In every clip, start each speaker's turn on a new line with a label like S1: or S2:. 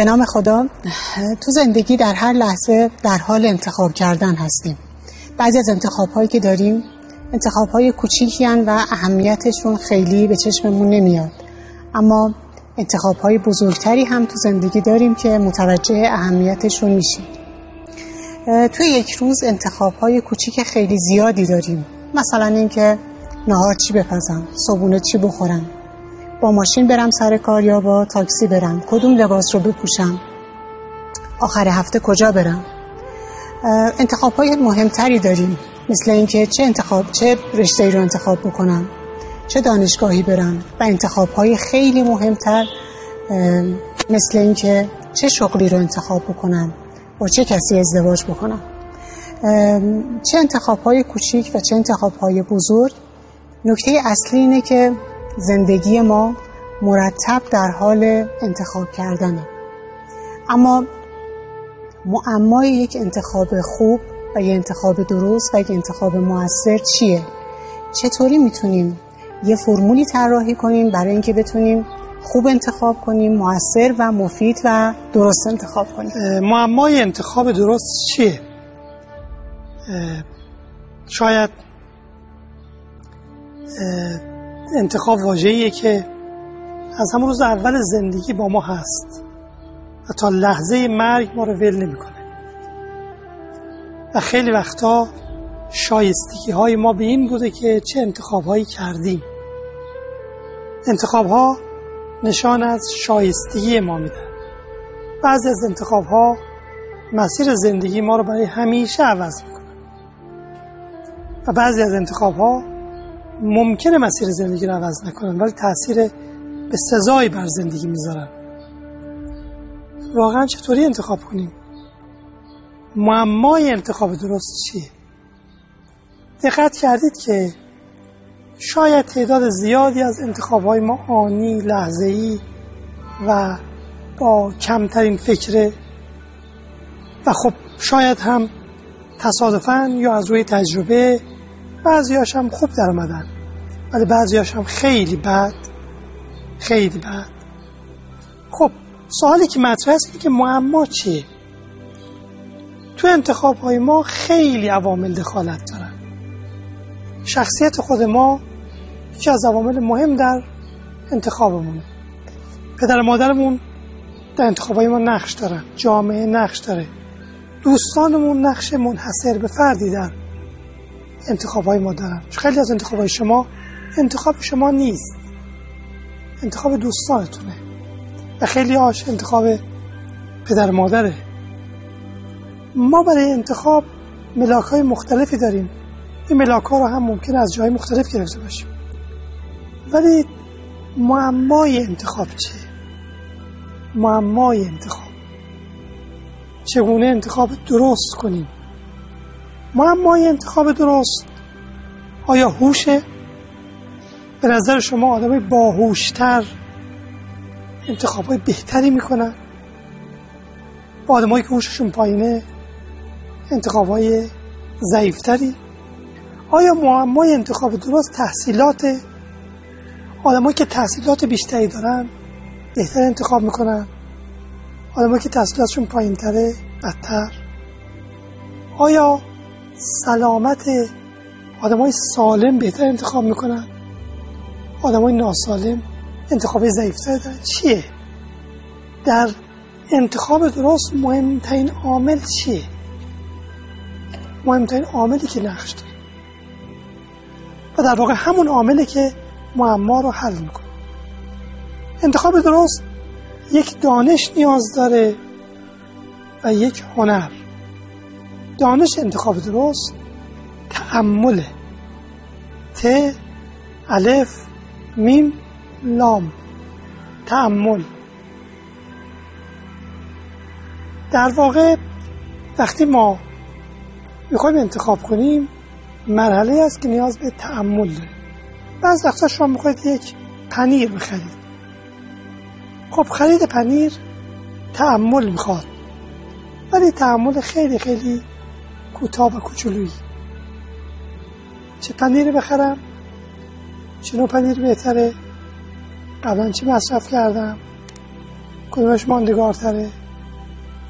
S1: به نام خدا تو زندگی در هر لحظه در حال انتخاب کردن هستیم. بعضی از انتخاب هایی که داریم انتخاب های کوچیکی و اهمیتشون خیلی به چشممون نمیاد. اما انتخاب های بزرگتری هم تو زندگی داریم که متوجه اهمیتشون میشیم. توی یک روز انتخاب های کوچیک خیلی زیادی داریم. مثلا اینکه نهار چی بپزم صبونه چی بخورم. با ماشین برم سر کار یا با تاکسی برم؟ کدوم لباس رو بپوشم؟ آخر هفته کجا برم؟ انتخاب های مهمتری داریم مثل اینکه چه انتخاب چه رشته رو انتخاب بکنم چه دانشگاهی برم و انتخاب های خیلی مهمتر مثل اینکه چه شغلی رو انتخاب بکنم با چه کسی ازدواج بکنم. چه انتخاب های کوچیک و چه انتخاب های بزرگ. نکته اصلی اینه که زندگی ما مرتب در حال انتخاب کردنه اما معمای یک انتخاب خوب و یک انتخاب درست و یک انتخاب موثر چیه؟ چطوری می‌تونیم یه فرمولی طراحی کنیم برای اینکه بتونیم خوب انتخاب کنیم موثر و مفید و درست انتخاب کنیم
S2: معمای انتخاب درست چیه؟ شاید انتخاب واجهیه که از همون روز اول زندگی با ما هست. و تا لحظه مرگ ما رو ول نمی‌کنه. و خیلی وقتا شایستگی های ما به این بوده که چه انتخاب هایی کردیم. انتخاب ها نشان از شایستگی ما میدن. بعضی از انتخاب ها مسیر زندگی ما رو برای همیشه عوض می‌کنن. و بعضی از انتخاب ها ممکنه مسیر زندگی رو عوض نکنن ولی تاثیر به سزایی بر زندگی می‌ذارن. واقعا چطوری انتخاب کنیم؟ معمای انتخاب درست چیه؟ دقت کردید که شاید تعداد زیادی از انتخاب های ما آنی لحظه و با کمترین فکره و خب شاید هم تصادفا یا از روی تجربه بعضیاش هم خوب در آمدن ولی بعضیاش هم خیلی بد. خیلی بد. خب سوالی که مطرح است که معما چیه؟ تو انتخاب های ما خیلی عوامل دخالت دارن. شخصیت خود ما یکی از عوامل مهم در انتخابمونه. پدر مادرمون در انتخاب های ما نقش دارن. جامعه نقش داره. دوستانمون نقش منحصر به فردی در انتخاب های ما دارن. خیلی از انتخاب های شما انتخاب شما نیست. انتخاب دوستانتونه. و خیلی هاش انتخاب پدر مادره. ما برای انتخاب ملاک های مختلفی داریم. این ملاک ها رو هم ممکن از جای مختلف گرفته باشیم. ولی معمای انتخاب چیه؟ معمای انتخاب. چگونه انتخاب درست کنیم؟ معمای انتخاب درست. آیا هوشه؟ به نظر شما آدم باهوشتر انتخاب های بهتری می‌کنن؟ با آدمایی که هوششون پایینه انتخاب های ضعیفتری؟ آیا معمای انتخاب درست تحصیلات آدمایی که تحصیلات بیشتری دارن بهتر انتخاب می‌کنن؟ آدمایی که تحصیلاتشون پایین تره بدتر؟ آیا سلامت آدمای سالم بهتر انتخاب می‌کنن. آدمای ناسالم انتخاب ضعیفتر دارن. چیه؟ در انتخاب درست مهمترین عامل چیه؟ مهمترین عاملی که نقش داره. و در واقع همون عاملی که معما رو حل می‌کنه. انتخاب درست یک دانش نیاز داره و یک هنر. دانش انتخاب درست تعمله ت الف میم لام تعمل در واقع وقتی ما می‌خوایم انتخاب کنیم مرحله است که نیاز به تعمل داریم. بعض وقتا شما می‌خواید یک پنیر بخرید. خب خرید پنیر تعمل می‌خواد. ولی تعمل خیلی خیلی کوتاه و کوچولویی. چه پنیر بخرم؟ چه پنیر بهتره؟ قبلا چی مصرف کردم؟ کدومش ماندگارتره؟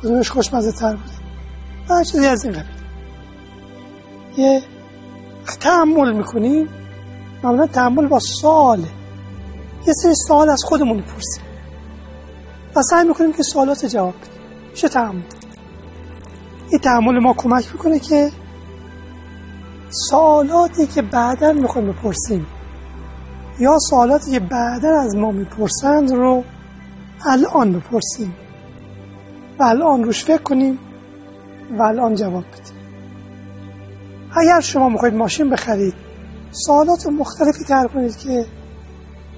S2: کدومش خوشمزه تر بوده؟ و چیزی از این قبیل. یه تحمل می‌کنیم معمولا تحمل با سواله. یه سری سوال از خودمون می‌پرسیم. و سعی می‌کنیم که سوالات جواب بدیم. میشه تحمل این تحمل ما کمک می‌کنه که سوالاتی که بعدا می‌خوایم بپرسیم یا سوالاتی که بعدا از ما می‌پرسند رو الان بپرسیم و الان روش فکر کنیم و الان جواب بدیم. اگر شما می‌خواید ماشین بخرید سوالات مختلفی تر کنید که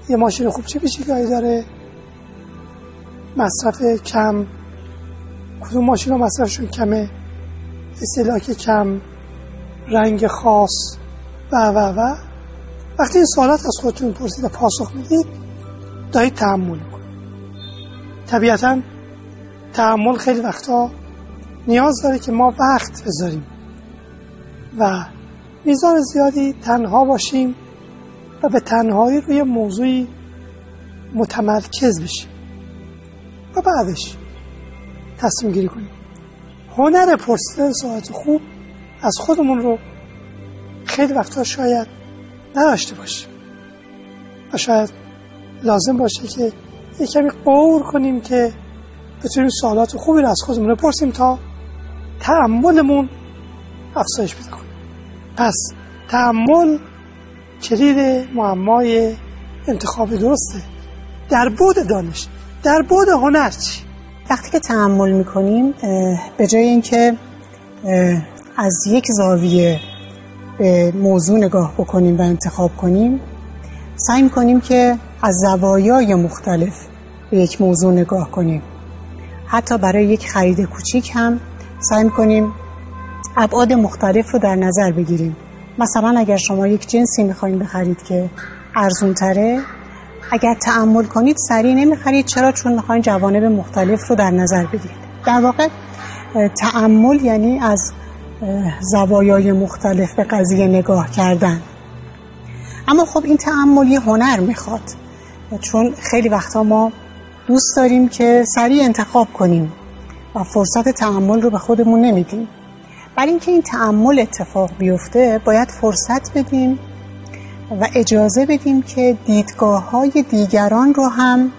S2: یه ماشین خوب چه ویژگیهایی داره مصرف کم کدوم ماشین ها مصرفشون کمه؟ استهلاک کم رنگ خاص و و و. وقتی این سوالات از خودتون پرسید و پاسخ می‌دید دارید تحمل می‌کنید. طبیعتا تحمل خیلی وقتا نیاز داره که ما وقت بذاریم و میزان زیادی تنها باشیم و به تنهایی روی موضوعی متمرکز بشیم و بعدش تصمیم گیری کنیم. هنر پرسیدن ساعت خوب از خودمون رو خیلی وقتا شاید نداشته باشیم. و شاید لازم باشه که یه کمی قور کنیم که بتونیم سوالات خوبی رو از خودمون بپرسیم تا تعملمون افزایش پیدا کنیم پس تعمل کلید معمای انتخاب درسته. در بود دانش در بود هنر چی؟
S1: وقتی که تحمل می‌کنیم به جای اینکه از یک زاویه به موضوع نگاه بکنیم و انتخاب کنیم سعی می‌کنیم که از زوایای مختلف به یک موضوع نگاه کنیم. حتی برای یک خرید کوچیک هم سعی می‌کنیم ابعاد مختلف رو در نظر بگیریم. مثلا اگر شما یک جنسی می‌خواین بخرید که ارزون تره اگر تعمل کنید سریع نمی‌خرید. چرا؟ چون می‌خواین جوانب مختلف رو در نظر بگیرید. در واقع تعمل یعنی از زوایای مختلف به قضیه نگاه کردن. اما خب این تعمل یه هنر می‌خواد. چون خیلی وقتا ما دوست داریم که سریع انتخاب کنیم و فرصت تعمل رو به خودمون نمیدیم. برای اینکه این تعمل اتفاق بیفته باید فرصت بدیم و اجازه بدیم که دیدگاه های دیگران رو هم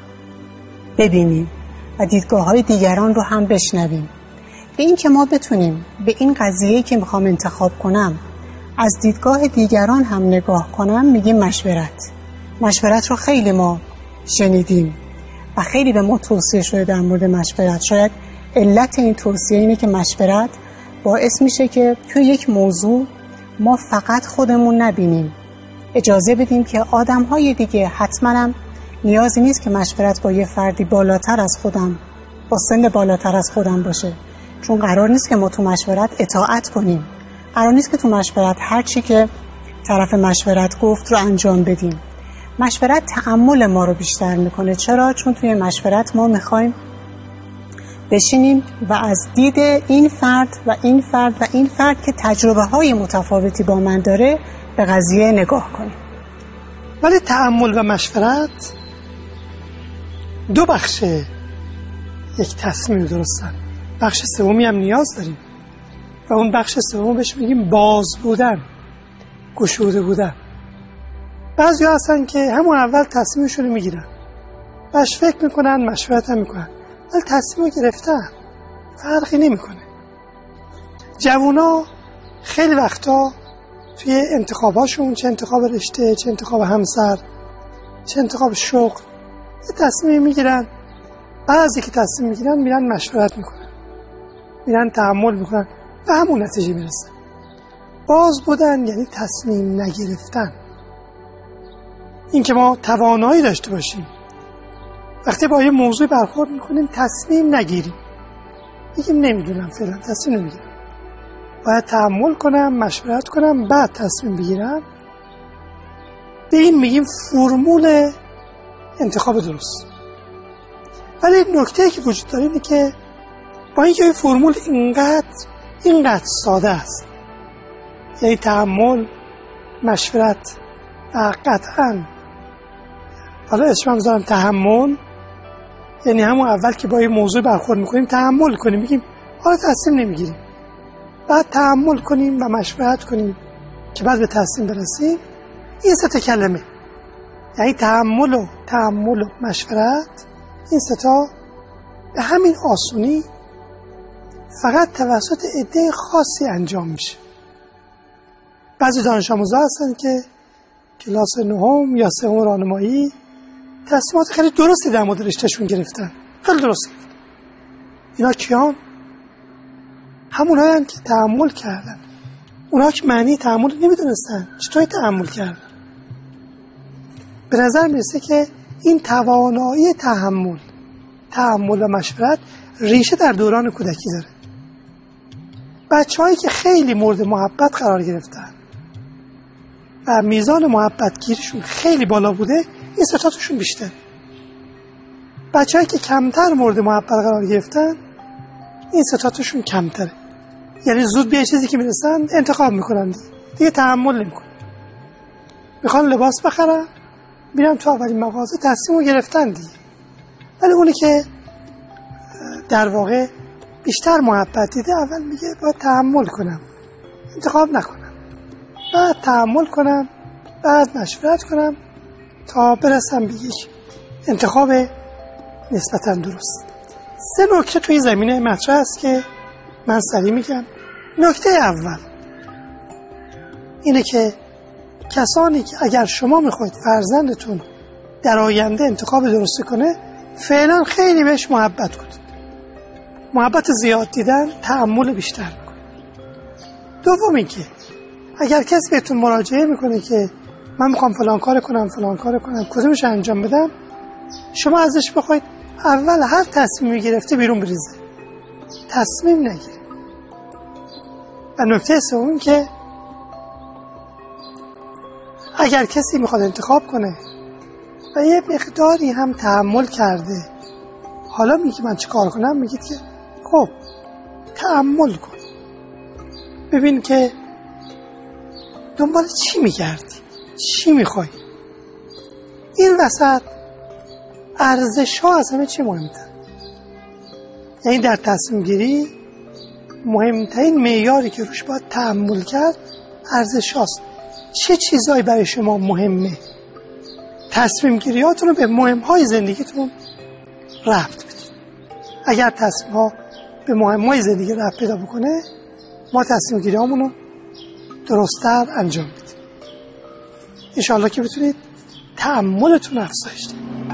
S1: ببینیم و دیدگاه های دیگران رو هم بشنویم. به این که ما بتونیم به این قضیه که می‌خوام انتخاب کنم از دیدگاه دیگران هم نگاه کنم میگیم مشورت. مشورت رو خیلی ما شنیدیم و خیلی به ما توصیه شده در مورد مشورت. شاید علت این توصیه اینه که مشورت باعث میشه که توی یک موضوع ما فقط خودمون نبینیم. اجازه بدیم که آدم های دیگه حتما نیازی نیست که مشورت با یه فردی بالاتر از خودم با سن بالاتر از خودم باشه. چون قرار نیست که ما تو مشورت اطاعت کنیم. قرار نیست که تو مشورت هر چی که طرف مشورت گفت رو انجام بدیم. مشورت تعمل ما رو بیشتر می‌کنه. چرا؟ چون توی مشورت ما می‌خوایم بشینیم و از دید این فرد و این فرد و این فرد که تجربه های متفاوتی با من داره به قضیه نگاه کنیم.
S2: ولی تعمل و مشورت دو بخش یک تصمیم درستن. بخش سومی هم نیاز داریم. و اون بخش سوم بهش میگیم باز بودن گشوده بودن. بعضی هستن که همون اول تصمیمشون رو می‌گیرن. بهش فکر می‌کنن مشورت هم می‌کنن. ولی تصمیم گرفتن. فرقی نمی‌کنه. جوونا خیلی وقتا توی انتخاباشون چه انتخاب رشته چه انتخاب همسر چه انتخاب شغل یه تصمیم می‌گیرن. بعضی که تصمیم می‌گیرن میرن مشورت می‌کنن. میرن تحمل می‌کنن. به همون نتیجه می‌رسن. باز بودن یعنی تصمیم نگرفتن. اینکه ما توانایی داشته باشیم. وقتی با یه موضوع برخورد می‌کنیم تصمیم نگیریم. میگیم نمی‌دونم فعلا تصمیم نمی‌گیرم. باید تحمل کنم مشورت کنم بعد تصمیم بگیرم. به این میگیم فرمول انتخاب درست. ولی نکته که وجود داره اینه که با اینکه این فرمول اینقدر اینقدر ساده است. یعنی تحمل مشورت و قطعا حالا اسمم دارم تحمل. یعنی همون اول که با یه موضوع برخورد می‌کنیم تحمل کنیم. بگیم حالا تصمیم نمی‌گیریم. بعد تحمل کنیم و مشورت کنیم که بعد به تصمیم برسیم این سه کلمه. یعنی تحمل و تحمل و مشورت این ستا به همین آسونی فقط توسط عده خاصی انجام میشه. بعضی دانش آموزا هستن که کلاس نهم یا سوم راهنمایی تصمیمات خیلی درستی در مورد رشتهشون گرفتن. خیلی درست. اینا کیان؟ همون که تحمل کردن. اونا که معنی تحمل نمی‌دونستن. چطوری تحمل کردن؟ به نظر می‌رسه که این توانایی تحمل تحمل و مشورت ریشه در دوران کودکی داره. بچه که خیلی مورد محبت قرار گرفتن و میزان محبت گیرشون خیلی بالا بوده این ستاتشون بیشتر. بچه که کمتر مورد محبت قرار گرفتن این ستاتشون کمتره. یعنی زود به چیزی که می‌رسن انتخاب می‌کنن. دیگه تحمل نمی‌کنن. می‌خوان لباس بخرن میرن تو اولین مغازه تصمیم رو گرفتن دیگه. ولی اونی که در واقع بیشتر محبت دیده اول میگه باید تحمل کنم. انتخاب نکنم. بعد تحمل کنم بعد مشورت کنم تا برسم به یک انتخاب نسبتا درست. سه نکته توی زمینه مطرح است که من سریع میگم. نکته اول. اینه که کسانی که اگر شما می‌خواید فرزندتون در آینده انتخاب درست کنه فعلا خیلی بهش محبت کنید. محبت زیاد دیدن تعمل بیشتر می‌کنه. دوم اینکه اگر کسی بهتون مراجعه می‌کنه که من می‌خوام فلان کار کنم فلان کار کنم کدومش انجام بدم شما ازش بخواید اول هر تصمیمی گرفته بیرون بریزه. تصمیم نگیر و نکته سوم که اگر کسی می‌خواد انتخاب کنه و یه مقداری هم تحمل کرده حالا میگه من چه کار کنم؟ میگید که خب تحمل کن. ببین که دنبال چی میگردی؟ چی می‌خوای؟ این وسط ارزش ها از همه چی مهمتر یعنی در تصمیم گیری مهمترین معیاری که روش باید تحمل کرد ارزش هاست. چه چیزهایی برای شما مهمه؟ تصمیم رو به مهم های زندگیتون ربط بدید. اگر تصمیم ها به مهم های زندگی ربط پیدا بکنه ما تصمیم گیری رو درستتر انجام بدیم انشاءالله که بتونید تعملتون افزایش دید